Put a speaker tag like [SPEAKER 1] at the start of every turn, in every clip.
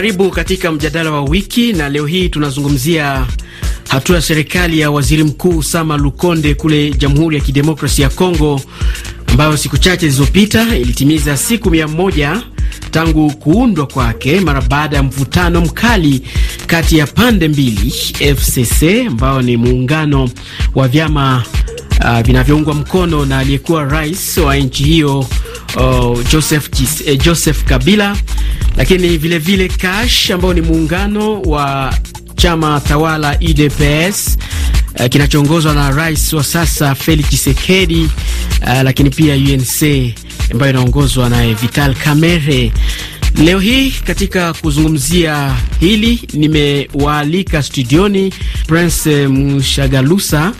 [SPEAKER 1] Karibu katika mjadala wa wiki, na leo hii tunazungumzia hatua ya serikali ya waziri mkuu Sama Lukonde kule Jamhuri ya Kidemokrasia ya Kongo, ambayo siku chache zilizopita ilitimiza siku mia moja tangu kuundwa kwake mara baada ya mvutano mkali kati ya pande mbili, FCC ambao ni muungano wa vyama uh, vinavyoungwa mkono na aliyekuwa rais wa nchi hiyo uh, Joseph, eh, Joseph Kabila, lakini vilevile Kash ambao ni muungano wa chama tawala UDPS eh, kinachoongozwa na rais wa sasa Felix Tshisekedi eh, lakini pia UNC ambayo inaongozwa naye Vital Kamerhe. Leo hii katika kuzungumzia hili nimewaalika studioni Prince Mshagalusa,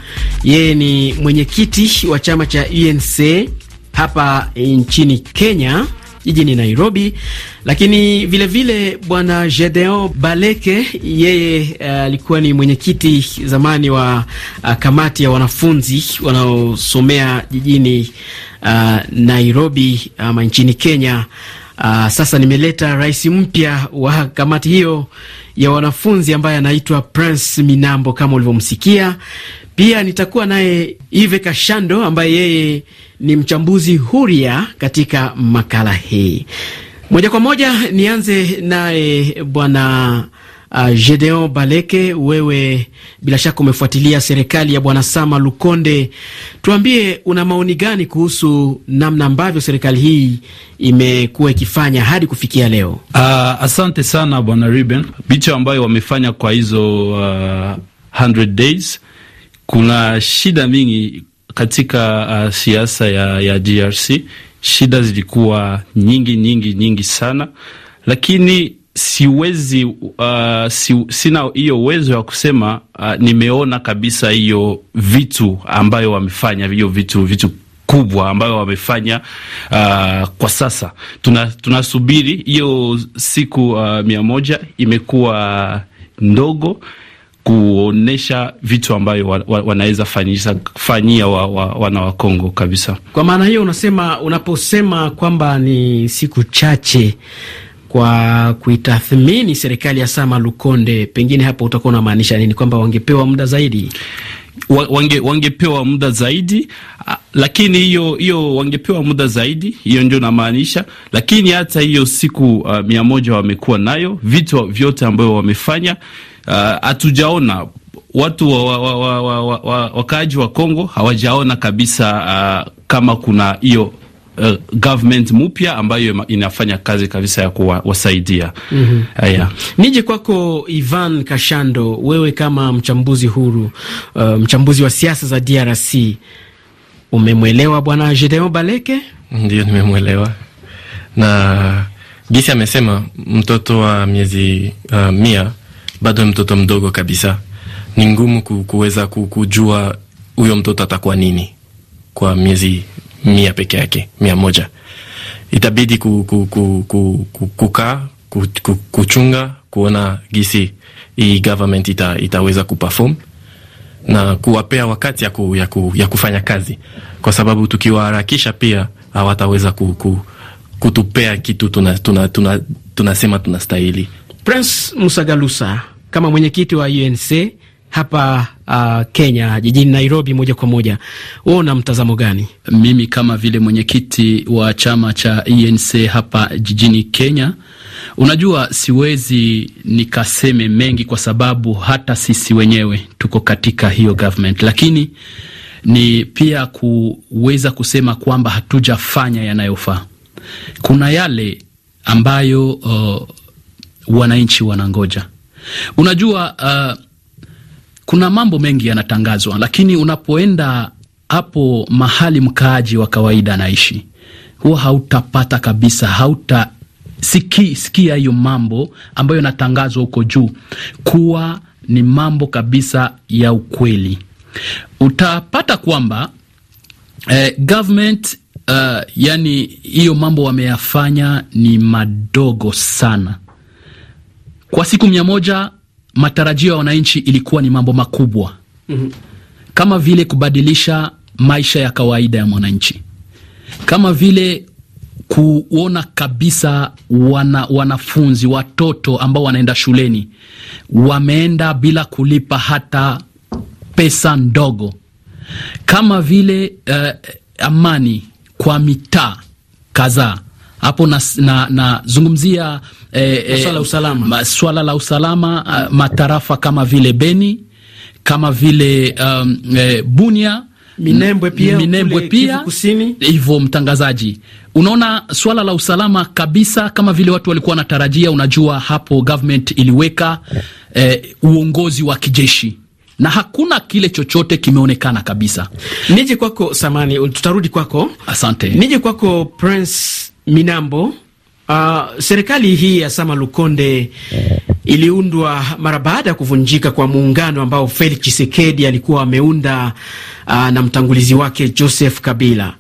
[SPEAKER 1] yeye ni mwenyekiti wa chama cha UNC hapa nchini Kenya jijini Nairobi, lakini vilevile bwana Gedeon Baleke yeye uh, alikuwa uh, ni mwenyekiti zamani wa uh, kamati ya wanafunzi wanaosomea jijini uh, Nairobi ama nchini Kenya. Uh, sasa nimeleta rais mpya wa kamati hiyo ya wanafunzi ambaye anaitwa Prince Minambo kama ulivyomsikia. Pia nitakuwa naye Ive Kashando ambaye yeye ni mchambuzi huria katika makala hii. Moja kwa moja nianze naye bwana Uh, Gedeon Baleke, wewe bila shaka umefuatilia serikali ya bwana Sama Lukonde, tuambie una maoni gani kuhusu namna ambavyo serikali hii imekuwa ikifanya hadi kufikia leo?
[SPEAKER 2] Uh, asante sana bwana Ruben, bicho ambayo wamefanya kwa hizo uh, 100 days, kuna shida mingi katika uh, siasa ya, ya DRC. Shida zilikuwa nyingi nyingi nyingi sana, lakini siwezi uh, si, sina hiyo uwezo ya kusema uh, nimeona kabisa hiyo vitu ambayo wamefanya hiyo vitu vitu kubwa ambayo wamefanya uh, kwa sasa. Tunasubiri tuna hiyo siku uh, mia moja imekuwa ndogo kuonesha vitu ambayo wa, wa, wanaweza fanyia wa, wa, wana wa Kongo kabisa.
[SPEAKER 1] Kwa maana hiyo unasema, unaposema kwamba ni siku chache kwa kuitathmini serikali ya Sama Lukonde, pengine hapo utakuwa unamaanisha nini? Kwamba wangepewa muda zaidi?
[SPEAKER 2] Wange, wangepewa muda zaidi, lakini hiyo hiyo wangepewa muda zaidi, hiyo ndio namaanisha. Lakini hata hiyo siku uh, mia moja wamekuwa nayo, vitu vyote ambayo wamefanya hatujaona uh, watu wa, wa, wa, wa, wa, wa, wakaaji wa Kongo hawajaona kabisa uh, kama kuna hiyo uh, government mpya ambayo inafanya kazi kabisa ya kuwasaidia. mm -hmm. Yeah.
[SPEAKER 1] Nije kwako Ivan Kashando, wewe kama mchambuzi huru uh, mchambuzi wa siasa za DRC, umemwelewa bwana Gedeon Baleke?
[SPEAKER 3] Ndio, nimemwelewa na gisi amesema, mtoto wa miezi uh, mia bado mtoto mdogo kabisa, ni ngumu kuweza kujua huyo mtoto atakuwa nini kwa miezi mia peke yake, mia moja. Itabidi ku, ku, ku, ku, ku, kukaa ku, ku, kuchunga kuona gisi hii government ita, itaweza kuperform na kuwapea wakati ya, ku, ya, ku, ya kufanya kazi, kwa sababu tukiwaharakisha pia hawataweza ku, ku, kutupea kitu tunasema tuna, tuna, tuna tunastahili.
[SPEAKER 1] Prince Musagalusa kama mwenyekiti wa UNC hapa uh, Kenya jijini Nairobi, moja kwa moja, wewe una mtazamo gani?
[SPEAKER 2] Mimi kama vile mwenyekiti wa chama cha ENC hapa jijini Kenya, unajua siwezi nikaseme mengi kwa sababu hata sisi wenyewe tuko katika hiyo government, lakini ni pia kuweza kusema kwamba hatujafanya yanayofaa. Kuna yale ambayo uh, wananchi wanangoja. Unajua uh, kuna mambo mengi yanatangazwa, lakini unapoenda hapo mahali mkaaji wa kawaida anaishi, huwa hautapata kabisa, hauta siki, sikia hiyo mambo ambayo yanatangazwa huko juu kuwa ni mambo kabisa ya ukweli. Utapata kwamba eh, government uh, yani hiyo mambo wameyafanya ni madogo sana kwa siku mia moja matarajio ya wananchi ilikuwa ni mambo makubwa. Mm -hmm. kama vile kubadilisha maisha ya kawaida ya mwananchi, kama vile kuona kabisa wana, wanafunzi watoto ambao wanaenda shuleni wameenda bila kulipa hata pesa ndogo, kama vile uh, amani kwa mitaa kadhaa hapo nazungumzia na, na
[SPEAKER 1] eh, eh, la usalama,
[SPEAKER 2] swala la usalama uh, matarafa kama vile Beni kama vile um, eh, Bunia
[SPEAKER 1] Minembwe pia,
[SPEAKER 2] Minembwe pia hivyo. Mtangazaji, unaona swala la usalama kabisa, kama vile watu walikuwa wanatarajia. Unajua hapo government iliweka eh, uongozi wa kijeshi na hakuna kile chochote kimeonekana kabisa.
[SPEAKER 1] Nije kwako Samani, tutarudi kwako.
[SPEAKER 2] Asante.
[SPEAKER 1] Nije kwako Prince Minambo. Uh, serikali hii ya Sama Lukonde iliundwa mara baada ya kuvunjika kwa muungano ambao Felix Tshisekedi alikuwa ameunda uh, na mtangulizi wake Joseph Kabila.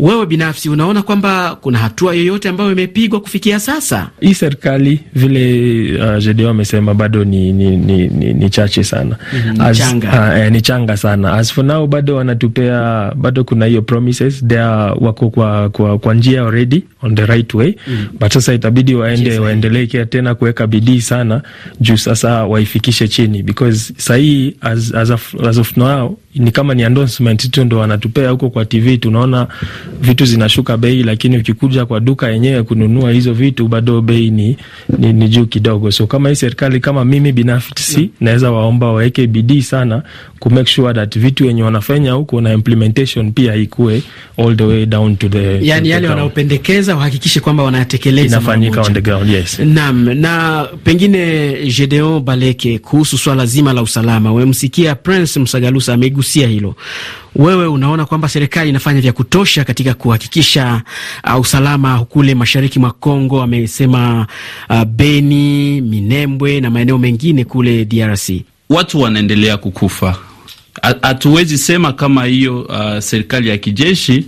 [SPEAKER 1] Wewe binafsi unaona kwamba kuna hatua yoyote ambayo imepigwa kufikia sasa?
[SPEAKER 4] Hii serikali vile uh, Jedeo amesema bado ni, ni, ni, ni, ni chache sana.
[SPEAKER 1] Mm As, changa.
[SPEAKER 4] Uh, eh, ni changa sana. As for now, bado wanatupea bado kuna hiyo promises. They wako kwa, kwa, kwa njia already on the right way. Mm. But sasa itabidi waende waendelee tena kuweka bidii sana juu sasa waifikishe chini. Because sahii as, as, of, as of now ni kama ni endorsement tu ndo wanatupea huko kwa TV, tunaona vitu zinashuka bei, lakini ukikuja kwa duka yenyewe kununua hizo vitu bado bei ni, ni, ni juu kidogo. So kama hii serikali, kama mimi binafsi naweza waomba waweke bidii sana ku make sure that vitu yenye wanafanya huko na implementation pia ikue all the way down to the,
[SPEAKER 1] yani yale wanaopendekeza wahakikishe kwamba wanayatekeleza,
[SPEAKER 4] inafanyika on the ground. Yes.
[SPEAKER 1] Naam, na pengine Gedeon Baleke, kuhusu swala zima la usalama, wemsikia Prince Msagalusa amegusia hilo wewe unaona kwamba serikali inafanya vya kutosha katika kuhakikisha uh, usalama kule mashariki mwa Kongo? Amesema uh, Beni, Minembwe na maeneo mengine kule DRC.
[SPEAKER 5] Watu wanaendelea kukufa. Hatuwezi sema kama hiyo uh, serikali ya kijeshi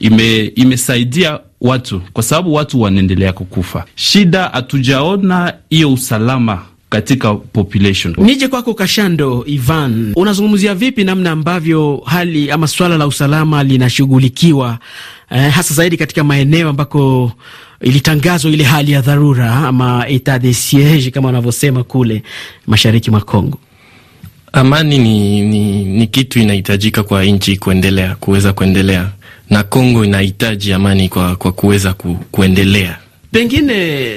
[SPEAKER 5] ime, imesaidia watu kwa sababu watu wanaendelea kukufa. Shida hatujaona hiyo usalama katika population.
[SPEAKER 1] Nije kwako Kashando Ivan, unazungumzia vipi namna ambavyo hali ama swala la usalama linashughulikiwa eh, hasa zaidi katika maeneo ambako ilitangazwa ile hali ya dharura ama etat de siege kama wanavyosema kule mashariki mwa Kongo?
[SPEAKER 3] Amani ni, ni, ni kitu inahitajika kwa nchi kuendelea kuweza kuendelea, na Kongo inahitaji amani kwa, kwa kuweza ku, kuendelea
[SPEAKER 1] pengine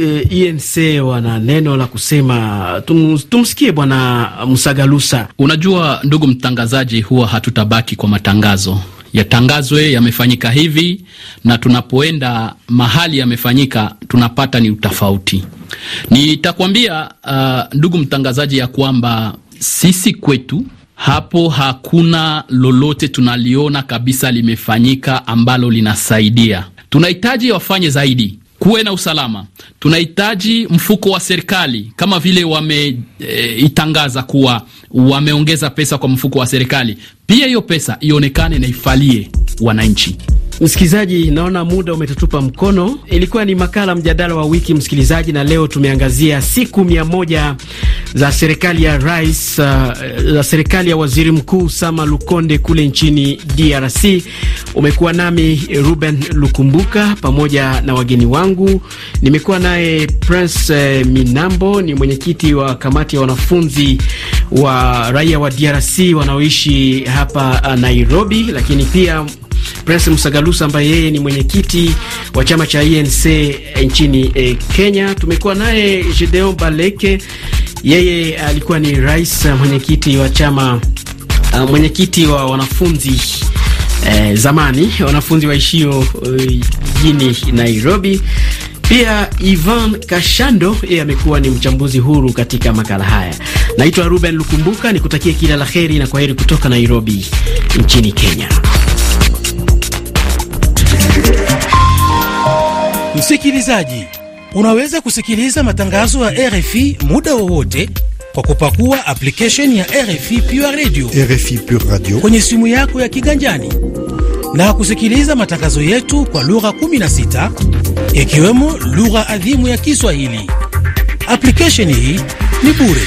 [SPEAKER 1] e, ENC wana neno la kusema. Tum, tumsikie Bwana Msagalusa.
[SPEAKER 2] Unajua ndugu mtangazaji, huwa hatutabaki kwa matangazo yatangazwe yamefanyika hivi, na tunapoenda mahali yamefanyika tunapata ni utofauti. Nitakwambia uh, ndugu mtangazaji, ya kwamba sisi kwetu hapo hakuna lolote tunaliona kabisa limefanyika ambalo linasaidia. Tunahitaji wafanye zaidi kuwe na usalama. Tunahitaji mfuko wa serikali kama vile wameitangaza e, kuwa wameongeza pesa kwa mfuko wa serikali, pia hiyo pesa ionekane na ifalie wananchi.
[SPEAKER 1] Msikilizaji, naona muda umetutupa mkono. Ilikuwa ni makala mjadala wa wiki, msikilizaji, na leo tumeangazia siku mia moja za serikali ya rais uh, za serikali ya waziri mkuu Sama Lukonde kule nchini DRC. Umekuwa nami Ruben Lukumbuka pamoja na wageni wangu, nimekuwa naye Prince uh, Minambo, ni mwenyekiti wa kamati ya wanafunzi wa raia wa DRC wanaoishi hapa uh, Nairobi, lakini pia Prince Msagalusa ambaye yeye ni mwenyekiti wa chama cha ENC nchini eh, Kenya. Tumekuwa naye Gedeon Baleke, yeye alikuwa ni rais mwenyekiti wa chama mwenyekiti wa wanafunzi eh, zamani wanafunzi waishio jijini uh, Nairobi. Pia Ivan Kashando yeye amekuwa ni mchambuzi huru katika makala haya. Naitwa Ruben Lukumbuka, nikutakie kila la heri na kwaheri kutoka Nairobi nchini Kenya.
[SPEAKER 6] Msikilizaji, unaweza kusikiliza matangazo ya RFI muda wowote kwa kupakua application ya RFI Pure Radio,
[SPEAKER 7] RFI Pure Radio
[SPEAKER 6] kwenye simu yako ya kiganjani na kusikiliza matangazo yetu kwa lugha 16 ikiwemo lugha adhimu ya Kiswahili. Application hii ni bure.